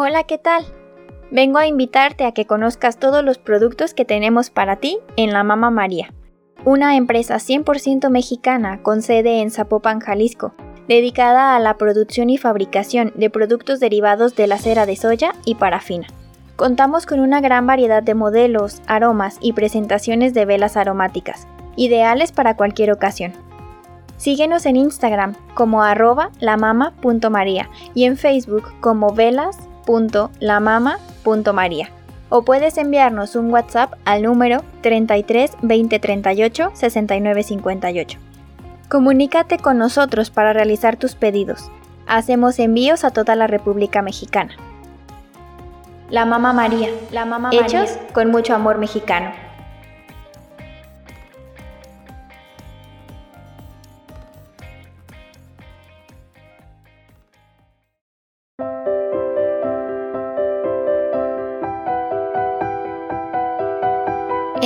Hola, ¿qué tal? Vengo a invitarte a que conozcas todos los productos que tenemos para ti en La Mama María, una empresa 100% mexicana con sede en Zapopan, Jalisco, dedicada a la producción y fabricación de productos derivados de la cera de soya y parafina. Contamos con una gran variedad de modelos, aromas y presentaciones de velas aromáticas, ideales para cualquier ocasión. Síguenos en Instagram como arroba lamama.maría y en Facebook como velas.lamama.maría. O puedes enviarnos un WhatsApp al número 33 20 38 69 58. Comunícate con nosotros para realizar tus pedidos. Hacemos envíos a toda la República Mexicana. La Mama María, la Mama Hechos con mucho amor mexicano.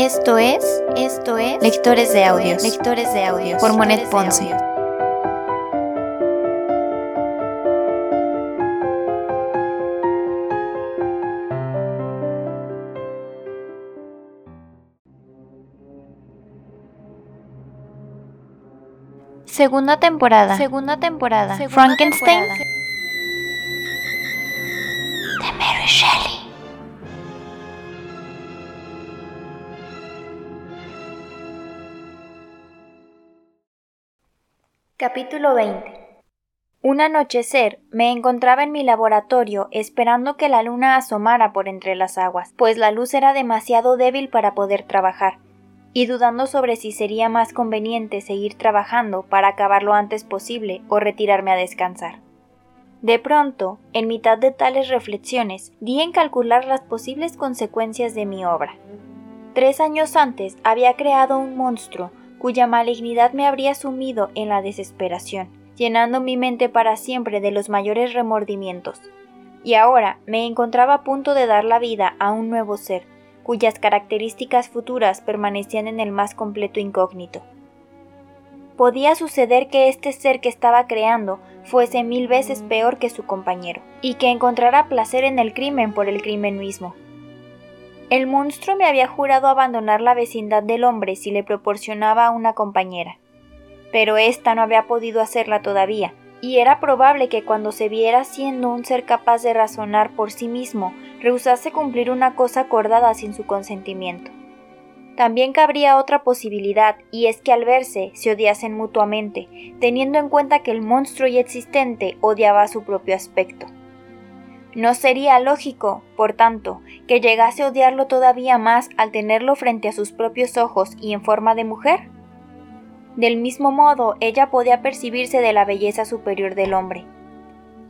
Esto es, esto es Lectores de Audios, Lectores de Audios por Monet Ponce. Segunda temporada. Segunda temporada. Frankenstein. Capítulo 20 Un anochecer me encontraba en mi laboratorio esperando que la luna asomara por entre las aguas, pues la luz era demasiado débil para poder trabajar, y dudando sobre si sería más conveniente seguir trabajando para acabar lo antes posible o retirarme a descansar. De pronto, en mitad de tales reflexiones, di en calcular las posibles consecuencias de mi obra. Tres años antes había creado un monstruo cuya malignidad me habría sumido en la desesperación, llenando mi mente para siempre de los mayores remordimientos. Y ahora me encontraba a punto de dar la vida a un nuevo ser, cuyas características futuras permanecían en el más completo incógnito. Podía suceder que este ser que estaba creando fuese mil veces peor que su compañero, y que encontrara placer en el crimen por el crimen mismo. El monstruo me había jurado abandonar la vecindad del hombre si le proporcionaba una compañera. Pero ésta no había podido hacerla todavía, y era probable que cuando se viera siendo un ser capaz de razonar por sí mismo, rehusase cumplir una cosa acordada sin su consentimiento. También cabría otra posibilidad, y es que al verse se odiasen mutuamente, teniendo en cuenta que el monstruo ya existente odiaba su propio aspecto. No sería lógico, por tanto, que llegase a odiarlo todavía más al tenerlo frente a sus propios ojos y en forma de mujer. Del mismo modo, ella podía percibirse de la belleza superior del hombre.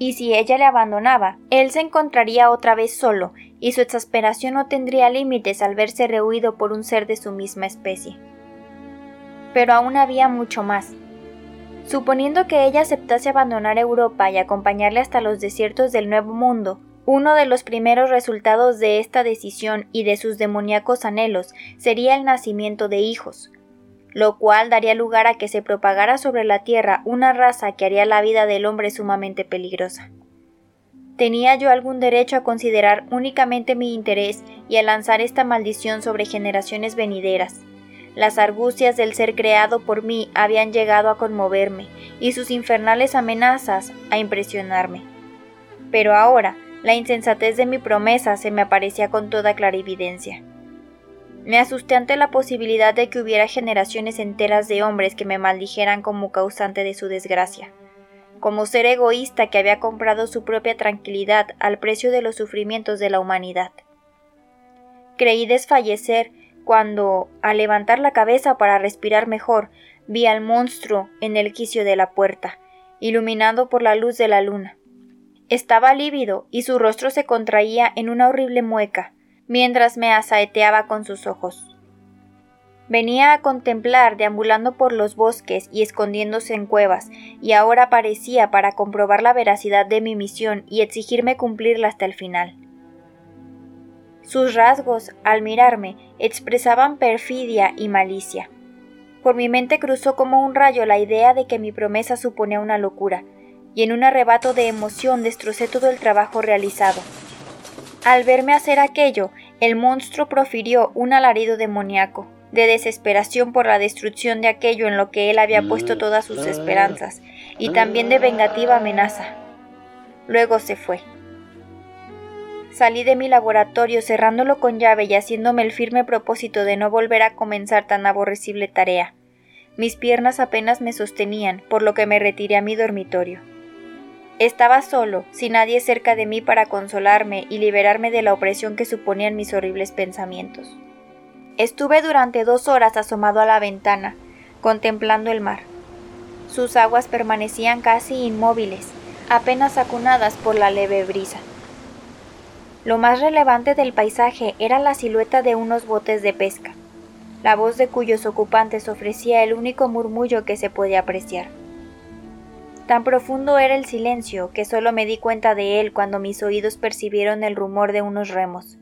Y si ella le abandonaba, él se encontraría otra vez solo, y su exasperación no tendría límites al verse rehuido por un ser de su misma especie. Pero aún había mucho más. Suponiendo que ella aceptase abandonar Europa y acompañarle hasta los desiertos del Nuevo Mundo, uno de los primeros resultados de esta decisión y de sus demoníacos anhelos sería el nacimiento de hijos, lo cual daría lugar a que se propagara sobre la Tierra una raza que haría la vida del hombre sumamente peligrosa. ¿Tenía yo algún derecho a considerar únicamente mi interés y a lanzar esta maldición sobre generaciones venideras? Las argucias del ser creado por mí habían llegado a conmoverme y sus infernales amenazas a impresionarme. Pero ahora la insensatez de mi promesa se me aparecía con toda clarividencia. Me asusté ante la posibilidad de que hubiera generaciones enteras de hombres que me maldijeran como causante de su desgracia, como ser egoísta que había comprado su propia tranquilidad al precio de los sufrimientos de la humanidad. Creí desfallecer cuando, al levantar la cabeza para respirar mejor, vi al monstruo en el quicio de la puerta, iluminado por la luz de la luna. Estaba lívido y su rostro se contraía en una horrible mueca, mientras me asaeteaba con sus ojos. Venía a contemplar deambulando por los bosques y escondiéndose en cuevas, y ahora parecía para comprobar la veracidad de mi misión y exigirme cumplirla hasta el final. Sus rasgos, al mirarme, expresaban perfidia y malicia. Por mi mente cruzó como un rayo la idea de que mi promesa suponía una locura, y en un arrebato de emoción destrocé todo el trabajo realizado, Al verme hacer aquello, el monstruo profirió un alarido demoníaco, de desesperación por la destrucción de aquello en lo que él había puesto todas sus esperanzas, y también de vengativa amenaza. Luego se fue. Salí de mi laboratorio cerrándolo con llave y haciéndome el firme propósito de no volver a comenzar tan aborrecible tarea. Mis piernas apenas me sostenían, por lo que me retiré a mi dormitorio. Estaba solo, sin nadie cerca de mí para consolarme y liberarme de la opresión que suponían mis horribles pensamientos. Estuve durante dos horas asomado a la ventana, contemplando el mar. Sus aguas permanecían casi inmóviles, apenas acunadas por la leve brisa. Lo más relevante del paisaje era la silueta de unos botes de pesca, la voz de cuyos ocupantes ofrecía el único murmullo que se podía apreciar. Tan profundo era el silencio que solo me di cuenta de él cuando mis oídos percibieron el rumor de unos remos.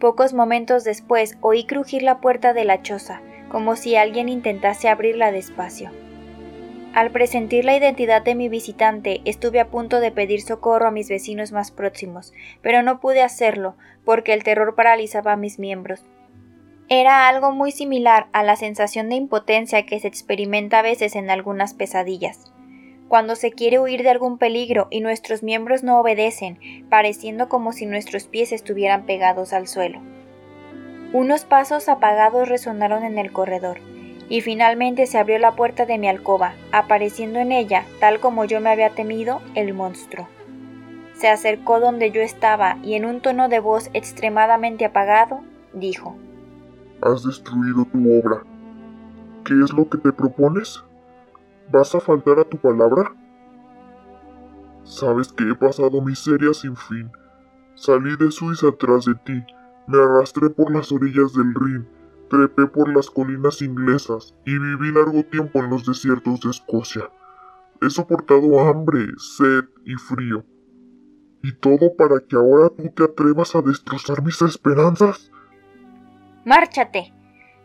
Pocos momentos después oí crujir la puerta de la choza, como si alguien intentase abrirla despacio. Al presentir la identidad de mi visitante, estuve a punto de pedir socorro a mis vecinos más próximos, pero no pude hacerlo porque el terror paralizaba mis miembros. Era algo muy similar a la sensación de impotencia que se experimenta a veces en algunas pesadillas cuando se quiere huir de algún peligro y nuestros miembros no obedecen, pareciendo como si nuestros pies estuvieran pegados al suelo. Unos pasos apagados resonaron en el corredor, y finalmente se abrió la puerta de mi alcoba, apareciendo en ella, tal como yo me había temido, el monstruo. Se acercó donde yo estaba y en un tono de voz extremadamente apagado, dijo Has destruido tu obra. ¿Qué es lo que te propones? ¿Vas a faltar a tu palabra? Sabes que he pasado miseria sin fin. Salí de Suiza tras de ti, me arrastré por las orillas del Rin, trepé por las colinas inglesas y viví largo tiempo en los desiertos de Escocia. He soportado hambre, sed y frío. ¿Y todo para que ahora tú te atrevas a destrozar mis esperanzas? Márchate,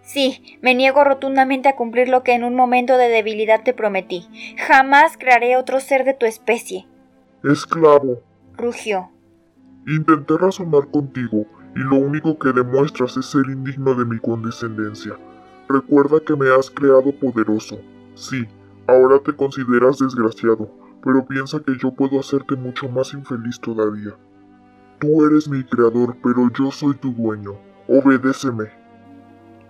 Sí, me niego rotundamente a cumplir lo que en un momento de debilidad te prometí. Jamás crearé otro ser de tu especie. Esclavo. rugió. Intenté razonar contigo, y lo único que demuestras es ser indigno de mi condescendencia. Recuerda que me has creado poderoso. Sí, ahora te consideras desgraciado, pero piensa que yo puedo hacerte mucho más infeliz todavía. Tú eres mi creador, pero yo soy tu dueño. Obedéceme.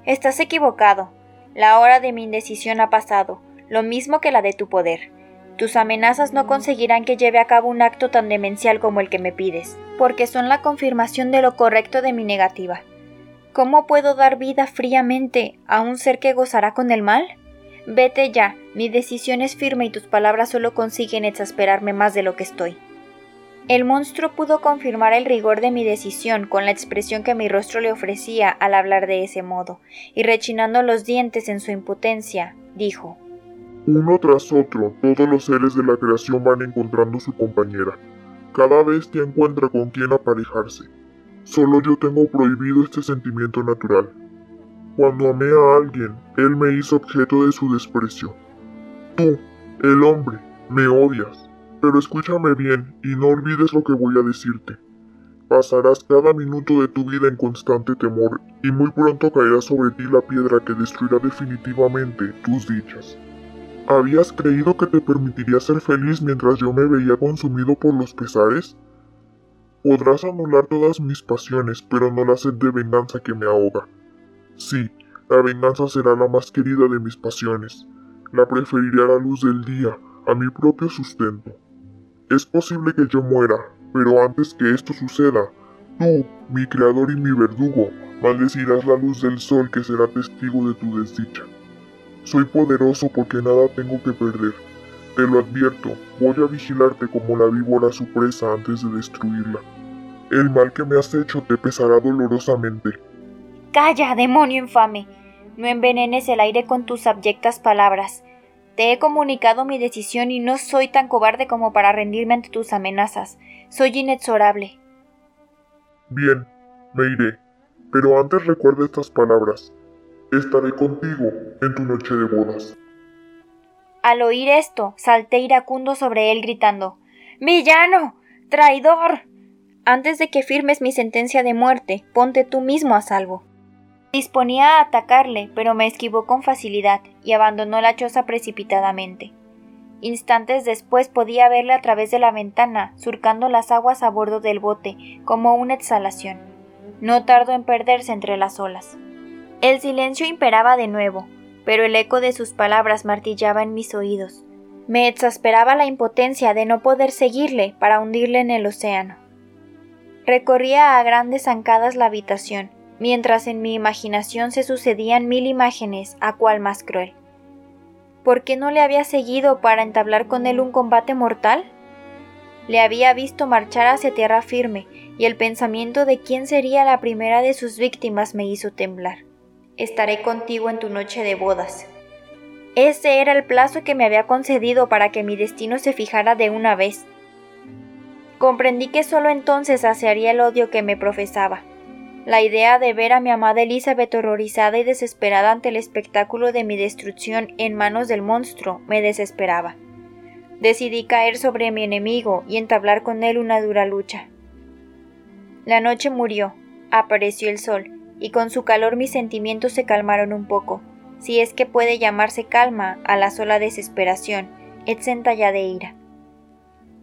Estás equivocado. La hora de mi indecisión ha pasado, lo mismo que la de tu poder. Tus amenazas no conseguirán que lleve a cabo un acto tan demencial como el que me pides, porque son la confirmación de lo correcto de mi negativa. ¿Cómo puedo dar vida fríamente a un ser que gozará con el mal? Vete ya, mi decisión es firme y tus palabras solo consiguen exasperarme más de lo que estoy. El monstruo pudo confirmar el rigor de mi decisión con la expresión que mi rostro le ofrecía al hablar de ese modo, y rechinando los dientes en su impotencia, dijo Uno tras otro, todos los seres de la creación van encontrando su compañera. Cada bestia encuentra con quien aparejarse. Solo yo tengo prohibido este sentimiento natural. Cuando amé a alguien, él me hizo objeto de su desprecio. Tú, el hombre, me odias pero escúchame bien y no olvides lo que voy a decirte. Pasarás cada minuto de tu vida en constante temor y muy pronto caerá sobre ti la piedra que destruirá definitivamente tus dichas. ¿Habías creído que te permitiría ser feliz mientras yo me veía consumido por los pesares? Podrás anular todas mis pasiones, pero no la sed de venganza que me ahoga. Sí, la venganza será la más querida de mis pasiones. La preferiré a la luz del día, a mi propio sustento. Es posible que yo muera, pero antes que esto suceda, tú, mi creador y mi verdugo, maldecirás la luz del sol que será testigo de tu desdicha. Soy poderoso porque nada tengo que perder. Te lo advierto, voy a vigilarte como la víbora su presa antes de destruirla. El mal que me has hecho te pesará dolorosamente. Calla, demonio infame. No envenenes el aire con tus abyectas palabras. Te he comunicado mi decisión y no soy tan cobarde como para rendirme ante tus amenazas. Soy inexorable. Bien, me iré. Pero antes recuerda estas palabras. Estaré contigo en tu noche de bodas. Al oír esto, salté iracundo sobre él gritando Villano. traidor. Antes de que firmes mi sentencia de muerte, ponte tú mismo a salvo. Disponía a atacarle, pero me esquivó con facilidad y abandonó la choza precipitadamente. Instantes después podía verle a través de la ventana, surcando las aguas a bordo del bote, como una exhalación. No tardó en perderse entre las olas. El silencio imperaba de nuevo, pero el eco de sus palabras martillaba en mis oídos. Me exasperaba la impotencia de no poder seguirle para hundirle en el océano. Recorría a grandes zancadas la habitación, mientras en mi imaginación se sucedían mil imágenes, a cual más cruel. ¿Por qué no le había seguido para entablar con él un combate mortal? Le había visto marchar hacia tierra firme, y el pensamiento de quién sería la primera de sus víctimas me hizo temblar. Estaré contigo en tu noche de bodas. Ese era el plazo que me había concedido para que mi destino se fijara de una vez. Comprendí que solo entonces saciaría el odio que me profesaba. La idea de ver a mi amada Elizabeth horrorizada y desesperada ante el espectáculo de mi destrucción en manos del monstruo me desesperaba. Decidí caer sobre mi enemigo y entablar con él una dura lucha. La noche murió, apareció el sol, y con su calor mis sentimientos se calmaron un poco, si es que puede llamarse calma a la sola desesperación, exenta ya de ira.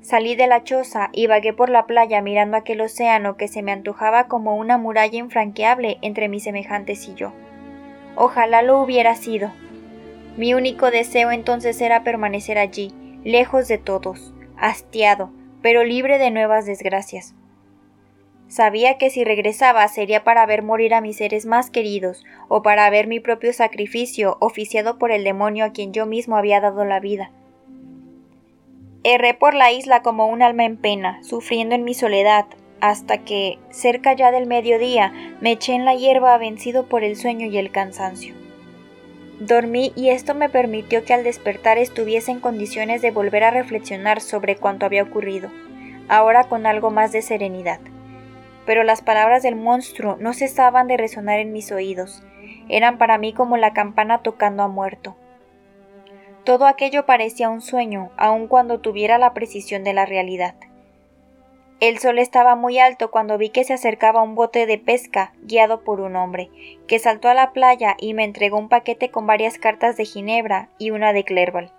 Salí de la choza y vagué por la playa mirando aquel océano que se me antojaba como una muralla infranqueable entre mis semejantes y yo. Ojalá lo hubiera sido. Mi único deseo entonces era permanecer allí, lejos de todos, hastiado, pero libre de nuevas desgracias. Sabía que si regresaba sería para ver morir a mis seres más queridos, o para ver mi propio sacrificio oficiado por el demonio a quien yo mismo había dado la vida. Erré por la isla como un alma en pena, sufriendo en mi soledad, hasta que, cerca ya del mediodía, me eché en la hierba vencido por el sueño y el cansancio. Dormí y esto me permitió que al despertar estuviese en condiciones de volver a reflexionar sobre cuanto había ocurrido, ahora con algo más de serenidad. Pero las palabras del monstruo no cesaban de resonar en mis oídos, eran para mí como la campana tocando a muerto. Todo aquello parecía un sueño, aun cuando tuviera la precisión de la realidad. El sol estaba muy alto cuando vi que se acercaba un bote de pesca guiado por un hombre, que saltó a la playa y me entregó un paquete con varias cartas de Ginebra y una de Clerval.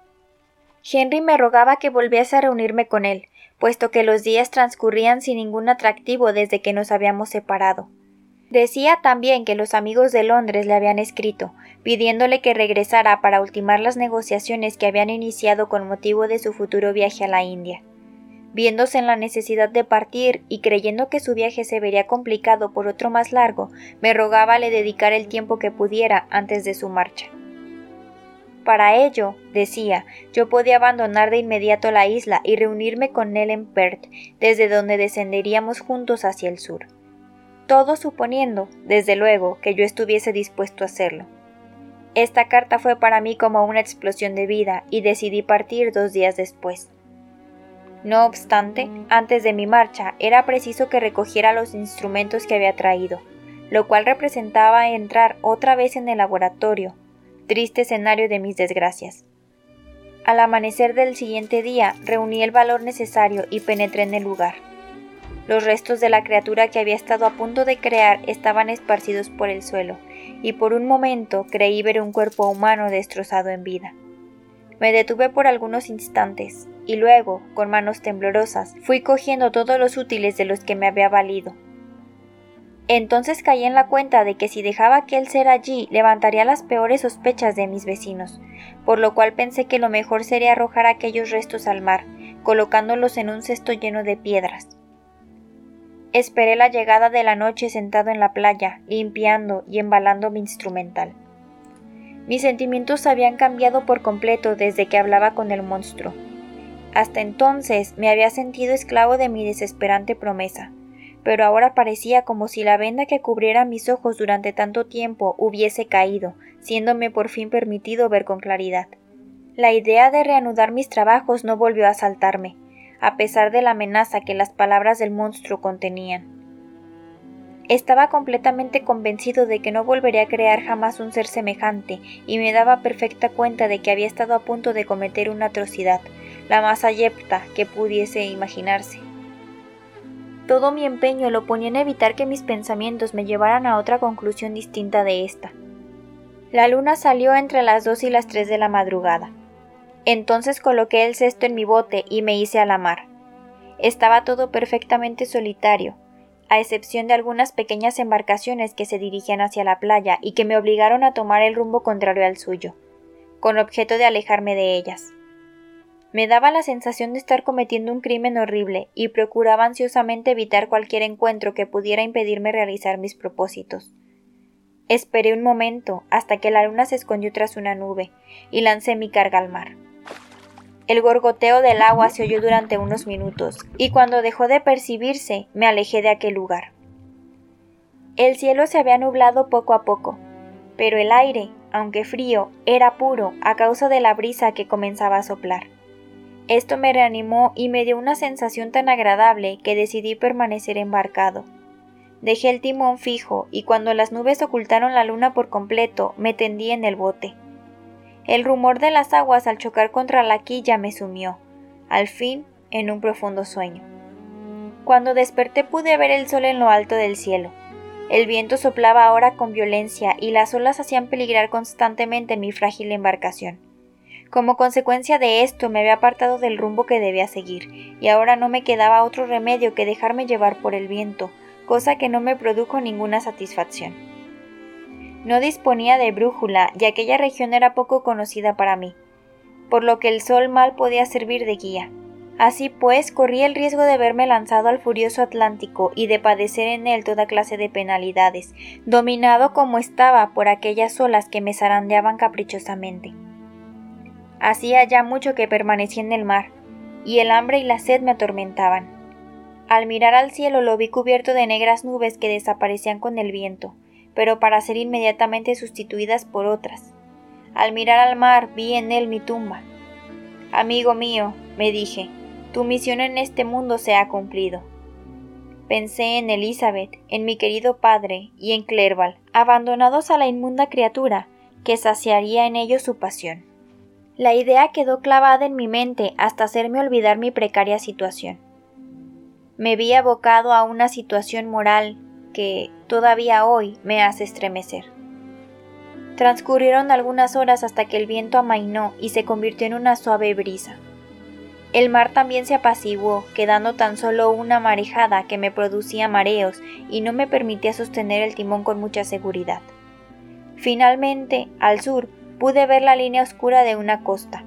Henry me rogaba que volviese a reunirme con él, puesto que los días transcurrían sin ningún atractivo desde que nos habíamos separado. Decía también que los amigos de Londres le habían escrito, pidiéndole que regresara para ultimar las negociaciones que habían iniciado con motivo de su futuro viaje a la India. Viéndose en la necesidad de partir y creyendo que su viaje se vería complicado por otro más largo, me rogaba le dedicar el tiempo que pudiera antes de su marcha. Para ello, decía, yo podía abandonar de inmediato la isla y reunirme con él en Perth, desde donde descenderíamos juntos hacia el sur todo suponiendo, desde luego, que yo estuviese dispuesto a hacerlo. Esta carta fue para mí como una explosión de vida y decidí partir dos días después. No obstante, antes de mi marcha era preciso que recogiera los instrumentos que había traído, lo cual representaba entrar otra vez en el laboratorio, triste escenario de mis desgracias. Al amanecer del siguiente día reuní el valor necesario y penetré en el lugar. Los restos de la criatura que había estado a punto de crear estaban esparcidos por el suelo, y por un momento creí ver un cuerpo humano destrozado en vida. Me detuve por algunos instantes, y luego, con manos temblorosas, fui cogiendo todos los útiles de los que me había valido. Entonces caí en la cuenta de que si dejaba aquel ser allí levantaría las peores sospechas de mis vecinos, por lo cual pensé que lo mejor sería arrojar aquellos restos al mar, colocándolos en un cesto lleno de piedras. Esperé la llegada de la noche sentado en la playa, limpiando y embalando mi instrumental. Mis sentimientos habían cambiado por completo desde que hablaba con el monstruo. Hasta entonces me había sentido esclavo de mi desesperante promesa, pero ahora parecía como si la venda que cubriera mis ojos durante tanto tiempo hubiese caído, siéndome por fin permitido ver con claridad. La idea de reanudar mis trabajos no volvió a asaltarme, a pesar de la amenaza que las palabras del monstruo contenían. Estaba completamente convencido de que no volvería a crear jamás un ser semejante, y me daba perfecta cuenta de que había estado a punto de cometer una atrocidad, la más ayepta que pudiese imaginarse. Todo mi empeño lo ponía en evitar que mis pensamientos me llevaran a otra conclusión distinta de esta. La luna salió entre las dos y las tres de la madrugada. Entonces coloqué el cesto en mi bote y me hice a la mar. Estaba todo perfectamente solitario, a excepción de algunas pequeñas embarcaciones que se dirigían hacia la playa y que me obligaron a tomar el rumbo contrario al suyo, con objeto de alejarme de ellas. Me daba la sensación de estar cometiendo un crimen horrible y procuraba ansiosamente evitar cualquier encuentro que pudiera impedirme realizar mis propósitos. Esperé un momento hasta que la luna se escondió tras una nube y lancé mi carga al mar. El gorgoteo del agua se oyó durante unos minutos, y cuando dejó de percibirse me alejé de aquel lugar. El cielo se había nublado poco a poco, pero el aire, aunque frío, era puro a causa de la brisa que comenzaba a soplar. Esto me reanimó y me dio una sensación tan agradable que decidí permanecer embarcado. Dejé el timón fijo y cuando las nubes ocultaron la luna por completo me tendí en el bote. El rumor de las aguas al chocar contra la quilla me sumió, al fin, en un profundo sueño. Cuando desperté pude ver el sol en lo alto del cielo. El viento soplaba ahora con violencia y las olas hacían peligrar constantemente mi frágil embarcación. Como consecuencia de esto me había apartado del rumbo que debía seguir, y ahora no me quedaba otro remedio que dejarme llevar por el viento, cosa que no me produjo ninguna satisfacción. No disponía de brújula y aquella región era poco conocida para mí, por lo que el sol mal podía servir de guía. Así pues, corría el riesgo de verme lanzado al furioso Atlántico y de padecer en él toda clase de penalidades, dominado como estaba por aquellas olas que me zarandeaban caprichosamente. Hacía ya mucho que permanecí en el mar, y el hambre y la sed me atormentaban. Al mirar al cielo lo vi cubierto de negras nubes que desaparecían con el viento, pero para ser inmediatamente sustituidas por otras. Al mirar al mar vi en él mi tumba. Amigo mío, me dije, tu misión en este mundo se ha cumplido. Pensé en Elizabeth, en mi querido padre y en Clerval, abandonados a la inmunda criatura que saciaría en ellos su pasión. La idea quedó clavada en mi mente hasta hacerme olvidar mi precaria situación. Me vi abocado a una situación moral que todavía hoy me hace estremecer. Transcurrieron algunas horas hasta que el viento amainó y se convirtió en una suave brisa. El mar también se apaciguó, quedando tan solo una marejada que me producía mareos y no me permitía sostener el timón con mucha seguridad. Finalmente, al sur, pude ver la línea oscura de una costa.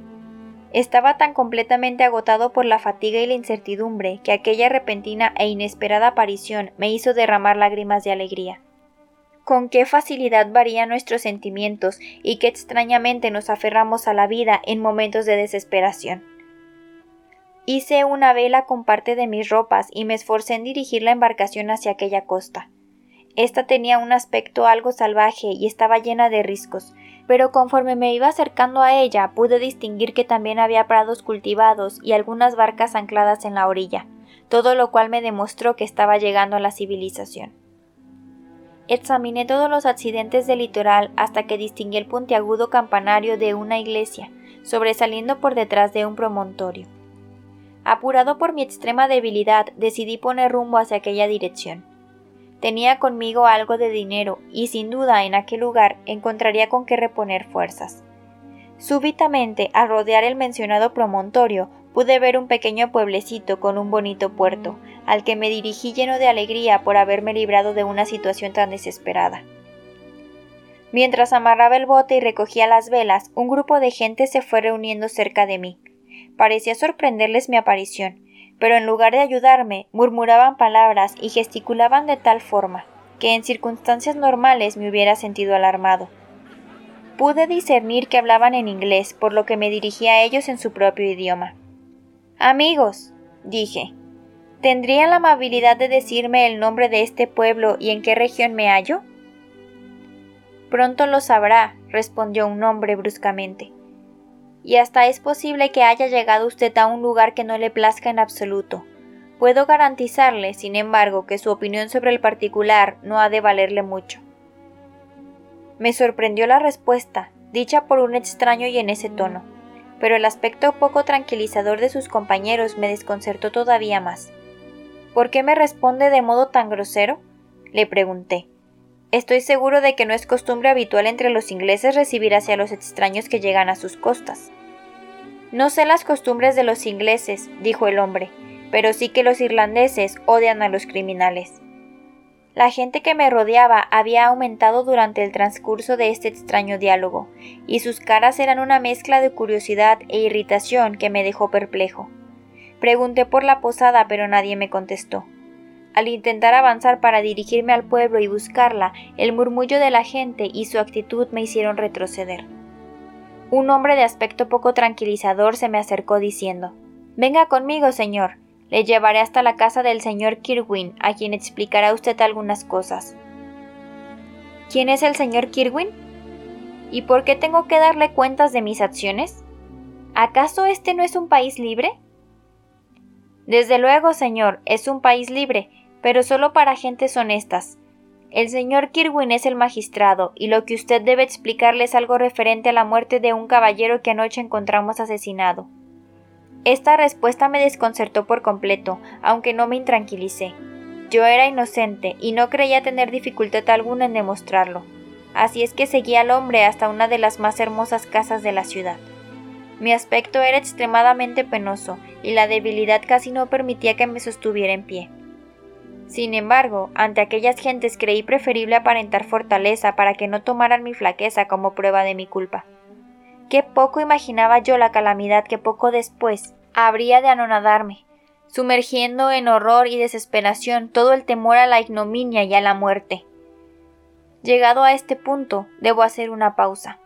Estaba tan completamente agotado por la fatiga y la incertidumbre que aquella repentina e inesperada aparición me hizo derramar lágrimas de alegría. Con qué facilidad varían nuestros sentimientos y qué extrañamente nos aferramos a la vida en momentos de desesperación. Hice una vela con parte de mis ropas y me esforcé en dirigir la embarcación hacia aquella costa. Esta tenía un aspecto algo salvaje y estaba llena de riscos, pero conforme me iba acercando a ella pude distinguir que también había prados cultivados y algunas barcas ancladas en la orilla, todo lo cual me demostró que estaba llegando a la civilización. Examiné todos los accidentes del litoral hasta que distinguí el puntiagudo campanario de una iglesia, sobresaliendo por detrás de un promontorio. Apurado por mi extrema debilidad, decidí poner rumbo hacia aquella dirección. Tenía conmigo algo de dinero y sin duda en aquel lugar encontraría con qué reponer fuerzas. Súbitamente, al rodear el mencionado promontorio, pude ver un pequeño pueblecito con un bonito puerto, al que me dirigí lleno de alegría por haberme librado de una situación tan desesperada. Mientras amarraba el bote y recogía las velas, un grupo de gente se fue reuniendo cerca de mí. Parecía sorprenderles mi aparición, pero en lugar de ayudarme, murmuraban palabras y gesticulaban de tal forma que en circunstancias normales me hubiera sentido alarmado. Pude discernir que hablaban en inglés, por lo que me dirigí a ellos en su propio idioma. Amigos, dije, ¿tendrían la amabilidad de decirme el nombre de este pueblo y en qué región me hallo? Pronto lo sabrá, respondió un hombre bruscamente y hasta es posible que haya llegado usted a un lugar que no le plazca en absoluto. Puedo garantizarle, sin embargo, que su opinión sobre el particular no ha de valerle mucho. Me sorprendió la respuesta, dicha por un extraño y en ese tono, pero el aspecto poco tranquilizador de sus compañeros me desconcertó todavía más. ¿Por qué me responde de modo tan grosero? le pregunté. Estoy seguro de que no es costumbre habitual entre los ingleses recibir hacia los extraños que llegan a sus costas. No sé las costumbres de los ingleses, dijo el hombre, pero sí que los irlandeses odian a los criminales. La gente que me rodeaba había aumentado durante el transcurso de este extraño diálogo, y sus caras eran una mezcla de curiosidad e irritación que me dejó perplejo. Pregunté por la posada, pero nadie me contestó. Al intentar avanzar para dirigirme al pueblo y buscarla, el murmullo de la gente y su actitud me hicieron retroceder. Un hombre de aspecto poco tranquilizador se me acercó diciendo Venga conmigo, señor. Le llevaré hasta la casa del señor Kirwin, a quien explicará usted algunas cosas. ¿Quién es el señor Kirwin? ¿Y por qué tengo que darle cuentas de mis acciones? ¿Acaso este no es un país libre? Desde luego, señor, es un país libre, pero solo para gentes honestas. El señor Kirwin es el magistrado, y lo que usted debe explicarle es algo referente a la muerte de un caballero que anoche encontramos asesinado. Esta respuesta me desconcertó por completo, aunque no me intranquilicé. Yo era inocente y no creía tener dificultad alguna en demostrarlo. Así es que seguí al hombre hasta una de las más hermosas casas de la ciudad. Mi aspecto era extremadamente penoso y la debilidad casi no permitía que me sostuviera en pie. Sin embargo, ante aquellas gentes creí preferible aparentar fortaleza para que no tomaran mi flaqueza como prueba de mi culpa. Qué poco imaginaba yo la calamidad que poco después habría de anonadarme, sumergiendo en horror y desesperación todo el temor a la ignominia y a la muerte. Llegado a este punto, debo hacer una pausa,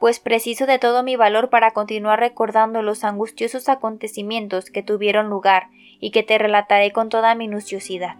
pues preciso de todo mi valor para continuar recordando los angustiosos acontecimientos que tuvieron lugar y que te relataré con toda minuciosidad.